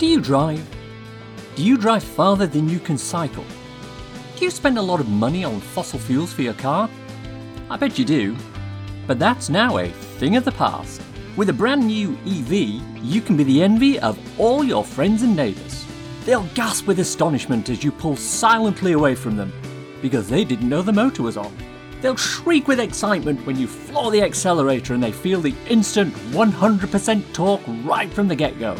Do you drive? Do you drive farther than you can cycle? Do you spend a lot of money on fossil fuels for your car? I bet you do. But that's now a thing of the past. With a brand new EV, you can be the envy of all your friends and neighbours. They'll gasp with astonishment as you pull silently away from them because they didn't know the motor was on. They'll shriek with excitement when you floor the accelerator and they feel the instant 100% torque right from the get go.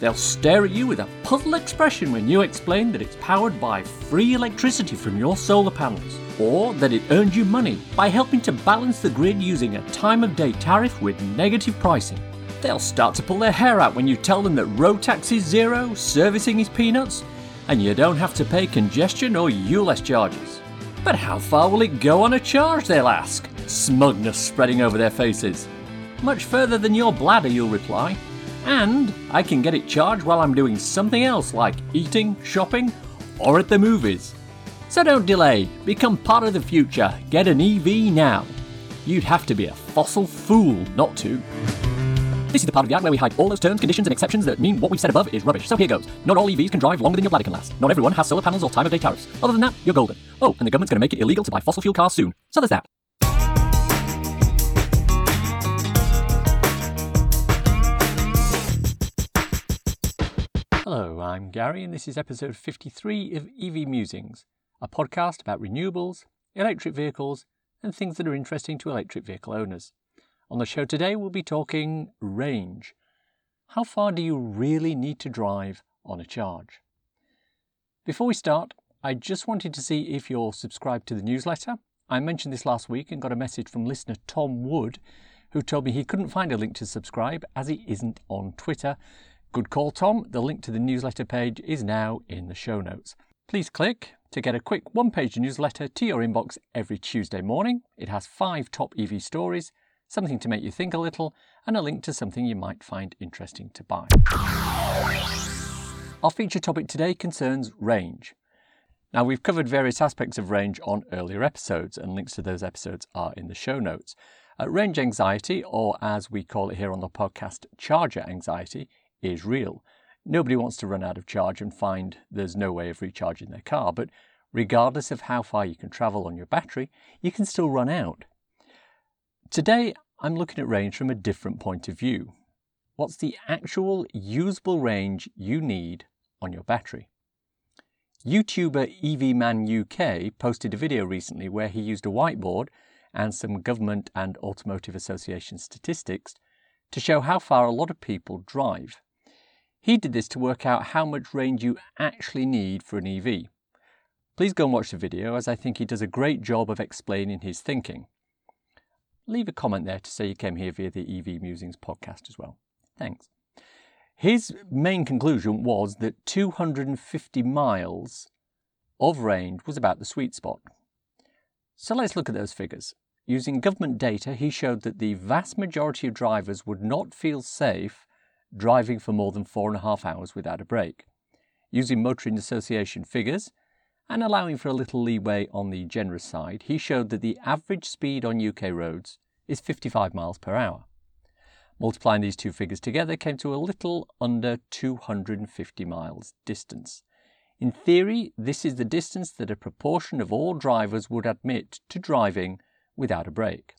They'll stare at you with a puzzled expression when you explain that it's powered by free electricity from your solar panels, or that it earned you money by helping to balance the grid using a time of day tariff with negative pricing. They'll start to pull their hair out when you tell them that road tax is zero, servicing is peanuts, and you don't have to pay congestion or ULEZ charges. But how far will it go on a charge, they'll ask, smugness spreading over their faces. Much further than your bladder, you'll reply. And I can get it charged while I'm doing something else like eating, shopping, or at the movies. So don't delay, become part of the future, get an EV now. You'd have to be a fossil fool not to. This is the part of the act where we hide all those terms, conditions, and exceptions that mean what we've said above is rubbish. So here goes. Not all EVs can drive longer than your bladder can last. Not everyone has solar panels or time of day tariffs. Other than that, you're golden. Oh, and the government's going to make it illegal to buy fossil fuel cars soon. So there's that. Hello, I'm Gary, and this is episode 53 of EV Musings, a podcast about renewables, electric vehicles, and things that are interesting to electric vehicle owners. On the show today, we'll be talking range. How far do you really need to drive on a charge? Before we start, I just wanted to see if you're subscribed to the newsletter. I mentioned this last week and got a message from listener Tom Wood, who told me he couldn't find a link to subscribe as he isn't on Twitter. Good call, Tom. The link to the newsletter page is now in the show notes. Please click to get a quick one page newsletter to your inbox every Tuesday morning. It has five top EV stories, something to make you think a little, and a link to something you might find interesting to buy. Our feature topic today concerns range. Now, we've covered various aspects of range on earlier episodes, and links to those episodes are in the show notes. Uh, range anxiety, or as we call it here on the podcast, charger anxiety, is real. Nobody wants to run out of charge and find there's no way of recharging their car, but regardless of how far you can travel on your battery, you can still run out. Today, I'm looking at range from a different point of view. What's the actual usable range you need on your battery? YouTuber EVman UK posted a video recently where he used a whiteboard and some government and automotive association statistics to show how far a lot of people drive. He did this to work out how much range you actually need for an EV. Please go and watch the video as I think he does a great job of explaining his thinking. Leave a comment there to say you came here via the EV Musings podcast as well. Thanks. His main conclusion was that 250 miles of range was about the sweet spot. So let's look at those figures. Using government data, he showed that the vast majority of drivers would not feel safe driving for more than four and a half hours without a break. Using Motoring Association figures and allowing for a little leeway on the generous side, he showed that the average speed on UK roads is 55 miles per hour. Multiplying these two figures together came to a little under 250 miles distance. In theory, this is the distance that a proportion of all drivers would admit to driving without a break.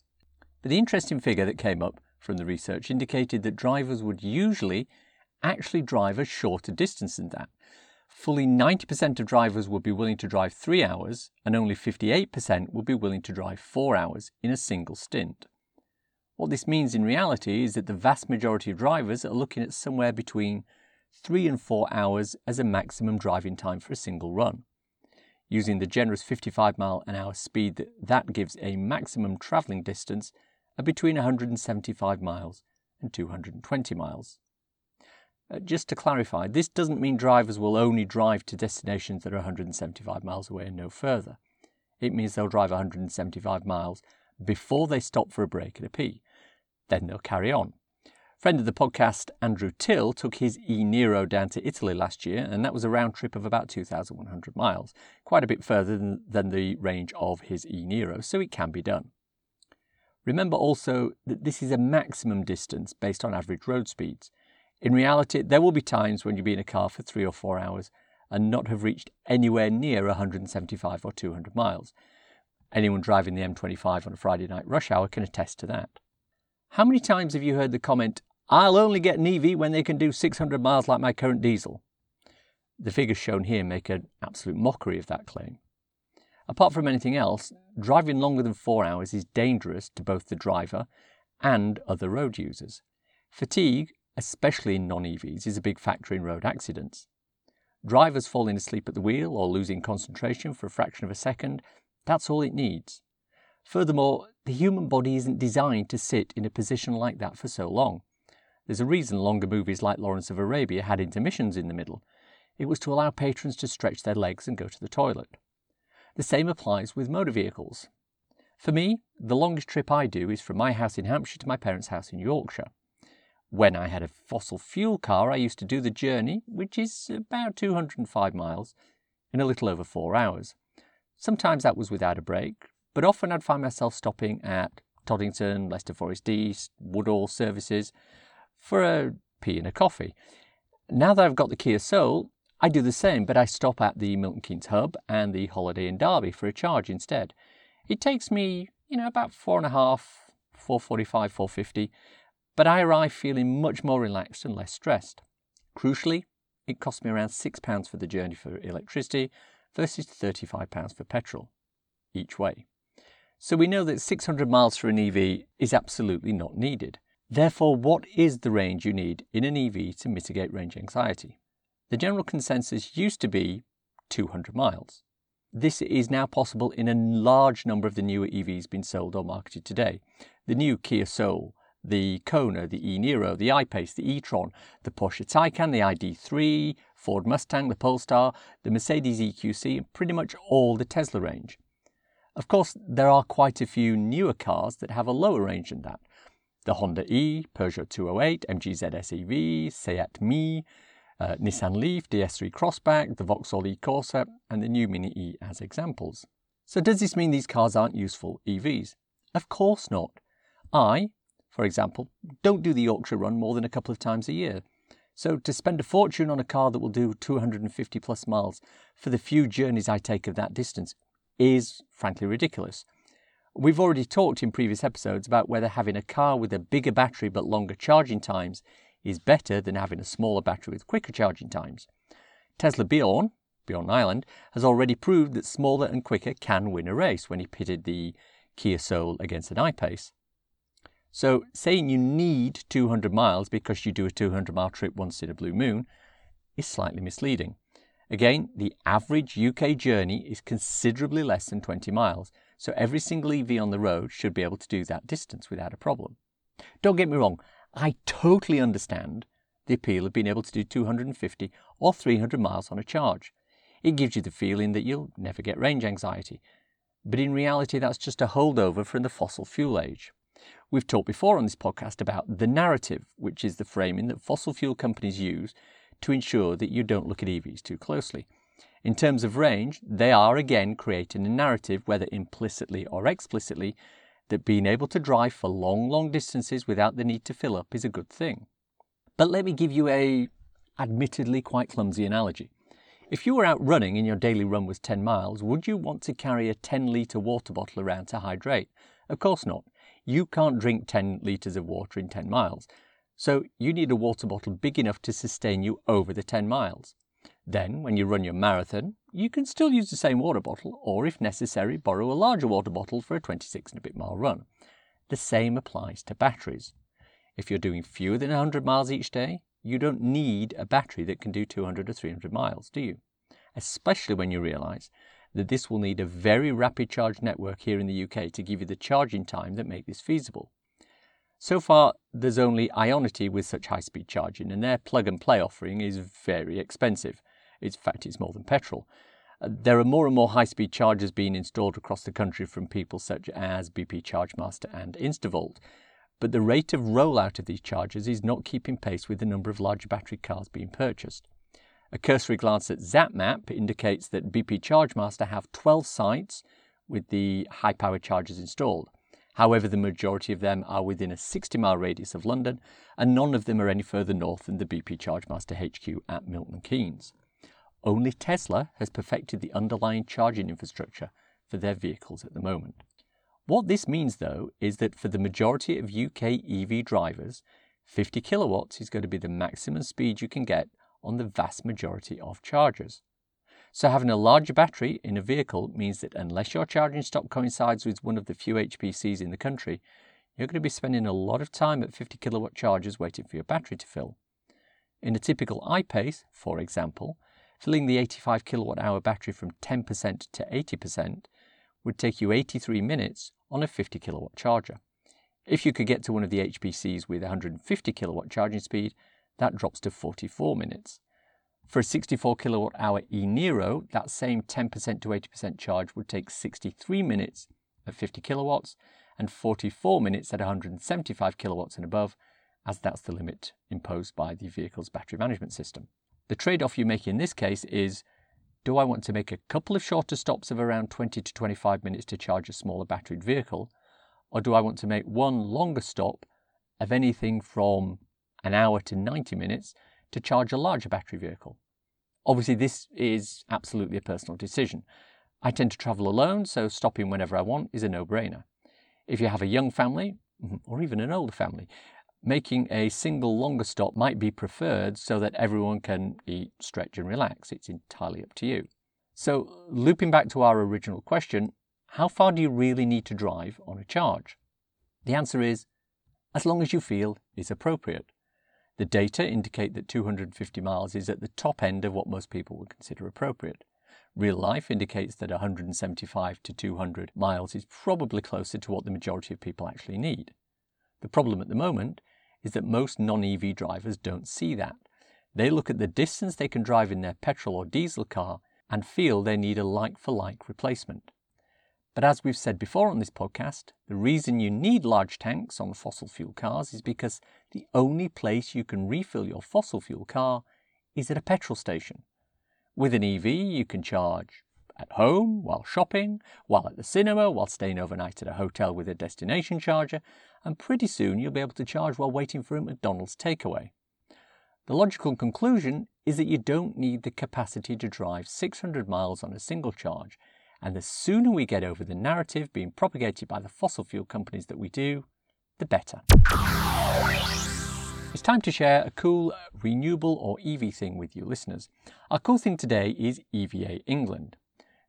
But the interesting figure that came up from the research indicated that drivers would usually actually drive a shorter distance than that. Fully 90% of drivers would be willing to drive three hours, and only 58% would be willing to drive four hours in a single stint. What this means in reality is that the vast majority of drivers are looking at somewhere between three and four hours as a maximum driving time for a single run. Using the generous 55 mile an hour speed, that gives a maximum travelling distance are between 175 miles and 220 miles. Uh, just to clarify, this doesn't mean drivers will only drive to destinations that are 175 miles away and no further. It means they'll drive 175 miles before they stop for a break and a pee. Then they'll carry on. Friend of the podcast, Andrew Till, took his e Niro down to Italy last year, and that was a round trip of about 2,100 miles, quite a bit further than, than the range of his e Niro, so it can be done. Remember also that this is a maximum distance based on average road speeds. In reality, there will be times when you'll be in a car for three or four hours and not have reached anywhere near 175 or 200 miles. Anyone driving the M25 on a Friday night rush hour can attest to that. How many times have you heard the comment, I'll only get an EV when they can do 600 miles like my current diesel? The figures shown here make an absolute mockery of that claim. Apart from anything else, driving longer than four hours is dangerous to both the driver and other road users. Fatigue especially in non EVs, is a big factor in road accidents. Drivers falling asleep at the wheel or losing concentration for a fraction of a second, that's all it needs. Furthermore, the human body isn't designed to sit in a position like that for so long. There's a reason longer movies like Lawrence of Arabia had intermissions in the middle. It was to allow patrons to stretch their legs and go to the toilet. The same applies with motor vehicles. For me, the longest trip I do is from my house in Hampshire to my parents' house in Yorkshire. When I had a fossil fuel car, I used to do the journey, which is about 205 miles, in a little over four hours. Sometimes that was without a break, but often I'd find myself stopping at Toddington, Leicester Forest East, Woodall services for a pee and a coffee. Now that I've got the Kia Soul, I do the same, but I stop at the Milton Keynes Hub and the Holiday Inn Derby for a charge instead. It takes me, you know, about four and a half, 445, 450 but I arrive feeling much more relaxed and less stressed. Crucially, it cost me around £6 for the journey for electricity versus £35 for petrol each way. So we know that 600 miles for an EV is absolutely not needed. Therefore, what is the range you need in an EV to mitigate range anxiety? The general consensus used to be 200 miles. This is now possible in a large number of the newer EVs being sold or marketed today. The new Kia Soul, the Kona, the e-Niro, the I-Pace, the e-tron, the Porsche Taycan, the ID3, Ford Mustang, the Polestar, the Mercedes EQC, and pretty much all the Tesla range. Of course, there are quite a few newer cars that have a lower range than that. The Honda E, Peugeot 208, MG ZS EV, Seat Mii, uh, Nissan Leaf, DS3 Crossback, the Vauxhall e-Corsa, and the new Mini E as examples. So does this mean these cars aren't useful EVs? Of course not. I, for example, don't do the Yorkshire run more than a couple of times a year. So to spend a fortune on a car that will do 250 plus miles for the few journeys I take of that distance is frankly ridiculous. We've already talked in previous episodes about whether having a car with a bigger battery but longer charging times is better than having a smaller battery with quicker charging times. Tesla Bjorn, Bjorn Nyland, has already proved that smaller and quicker can win a race when he pitted the Kia Soul against an I-Pace. So saying you need 200 miles because you do a 200 mile trip once in a blue moon is slightly misleading. Again, the average UK journey is considerably less than 20 miles, so every single EV on the road should be able to do that distance without a problem. Don't get me wrong, I totally understand the appeal of being able to do 250 or 300 miles on a charge. It gives you the feeling that you'll never get range anxiety. But in reality, that's just a holdover from the fossil fuel age. We've talked before on this podcast about the narrative, which is the framing that fossil fuel companies use to ensure that you don't look at EVs too closely. In terms of range, they are again creating a narrative, whether implicitly or explicitly, that being able to drive for long, long distances without the need to fill up is a good thing. But let me give you a admittedly quite clumsy analogy. If you were out running and your daily run was 10 miles, would you want to carry a 10 litre water bottle around to hydrate? Of course not. You can't drink 10 litres of water in 10 miles, so you need a water bottle big enough to sustain you over the 10 miles. Then, when you run your marathon, you can still use the same water bottle, or if necessary, borrow a larger water bottle for a 26 and a bit mile run. The same applies to batteries. If you're doing fewer than 100 miles each day, you don't need a battery that can do 200 or 300 miles, do you? Especially when you realize that this will need a very rapid charge network here in the UK to give you the charging time that make this feasible. So far, there's only Ionity with such high-speed charging, and their plug-and-play offering is very expensive. In fact, it's more than petrol. Uh, there are more and more high-speed chargers being installed across the country from people such as BP ChargeMaster and Instavolt, but the rate of rollout of these chargers is not keeping pace with the number of large battery cars being purchased. A cursory glance at ZapMap indicates that BP ChargeMaster have 12 sites with the high power chargers installed. However, the majority of them are within a 60 mile radius of London, and none of them are any further north than the BP Chargemaster HQ at Milton Keynes. Only Tesla has perfected the underlying charging infrastructure for their vehicles at the moment. What this means, though, is that for the majority of UK EV drivers, 50 kilowatts is going to be the maximum speed you can get on the vast majority of chargers. So, having a larger battery in a vehicle means that unless your charging stop coincides with one of the few HPCs in the country, you're going to be spending a lot of time at 50 kilowatt chargers waiting for your battery to fill. In a typical iPace, for example, filling the 85 kilowatt hour battery from 10% to 80% would take you 83 minutes on a 50 kilowatt charger. If you could get to one of the HPCs with 150 kilowatt charging speed, that drops to 44 minutes. For a 64 kilowatt hour eNiro, that same 10% to 80% charge would take 63 minutes at 50 kilowatts and 44 minutes at 175 kilowatts and above, as that's the limit imposed by the vehicle's battery management system. The trade off you make in this case is do I want to make a couple of shorter stops of around 20 to 25 minutes to charge a smaller batteried vehicle, or do I want to make one longer stop of anything from an hour to 90 minutes to charge a larger battery vehicle? Obviously, this is absolutely a personal decision. I tend to travel alone, so stopping whenever I want is a no brainer. If you have a young family, or even an older family, making a single longer stop might be preferred so that everyone can eat, stretch, and relax. It's entirely up to you. So, looping back to our original question, how far do you really need to drive on a charge? The answer is as long as you feel is appropriate. The data indicate that 250 miles is at the top end of what most people would consider appropriate. Real life indicates that 175 to 200 miles is probably closer to what the majority of people actually need. The problem at the moment is that most non EV drivers don't see that. They look at the distance they can drive in their petrol or diesel car and feel they need a like for like replacement. But as we've said before on this podcast, the reason you need large tanks on fossil fuel cars is because the only place you can refill your fossil fuel car is at a petrol station. With an EV, you can charge at home, while shopping, while at the cinema, while staying overnight at a hotel with a destination charger, and pretty soon you'll be able to charge while waiting for a McDonald's takeaway. The logical conclusion is that you don't need the capacity to drive 600 miles on a single charge, and the sooner we get over the narrative being propagated by the fossil fuel companies that we do, the better. It's time to share a cool renewable or EV thing with you listeners. Our cool thing today is EVA England.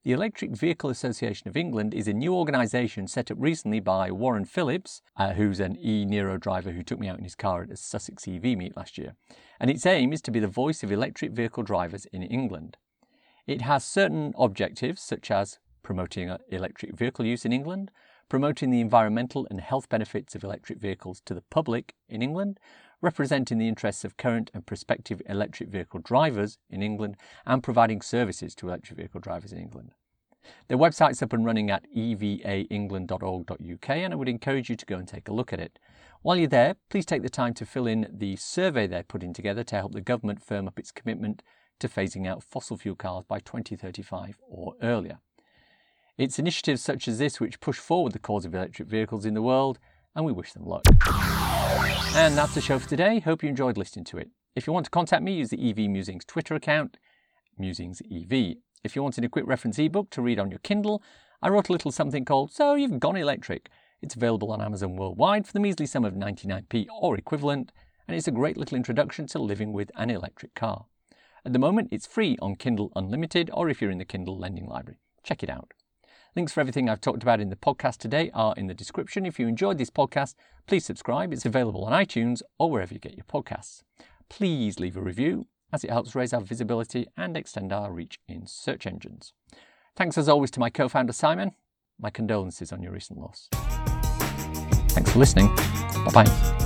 The Electric Vehicle Association of England is a new organisation set up recently by Warren Phillips, uh, who's an e Niro driver who took me out in his car at a Sussex EV meet last year. And its aim is to be the voice of electric vehicle drivers in England. It has certain objectives, such as promoting uh, electric vehicle use in England, promoting the environmental and health benefits of electric vehicles to the public in England, representing the interests of current and prospective electric vehicle drivers in England, and providing services to electric vehicle drivers in England. Their website's up and running at evaengland.org.uk, and I would encourage you to go and take a look at it. While you're there, please take the time to fill in the survey they're putting together to help the government firm up its commitment to phasing out fossil fuel cars by 2035 or earlier. It's initiatives such as this which push forward the cause of electric vehicles in the world, and we wish them luck. And that's the show for today. Hope you enjoyed listening to it. If you want to contact me, use the EV Musings Twitter account, Musings EV. If you wanted a quick reference ebook to read on your Kindle, I wrote a little something called So You've Gone Electric. It's available on Amazon worldwide for the measly sum of 99p or equivalent, and it's a great little introduction to living with an electric car. At the moment, it's free on Kindle Unlimited or if you're in the Kindle Lending Library. Check it out. Links for everything I've talked about in the podcast today are in the description. If you enjoyed this podcast, please subscribe. It's available on iTunes or wherever you get your podcasts. Please leave a review as it helps raise our visibility and extend our reach in search engines. Thanks as always to my co founder Simon. My condolences on your recent loss. Thanks for listening. Bye bye.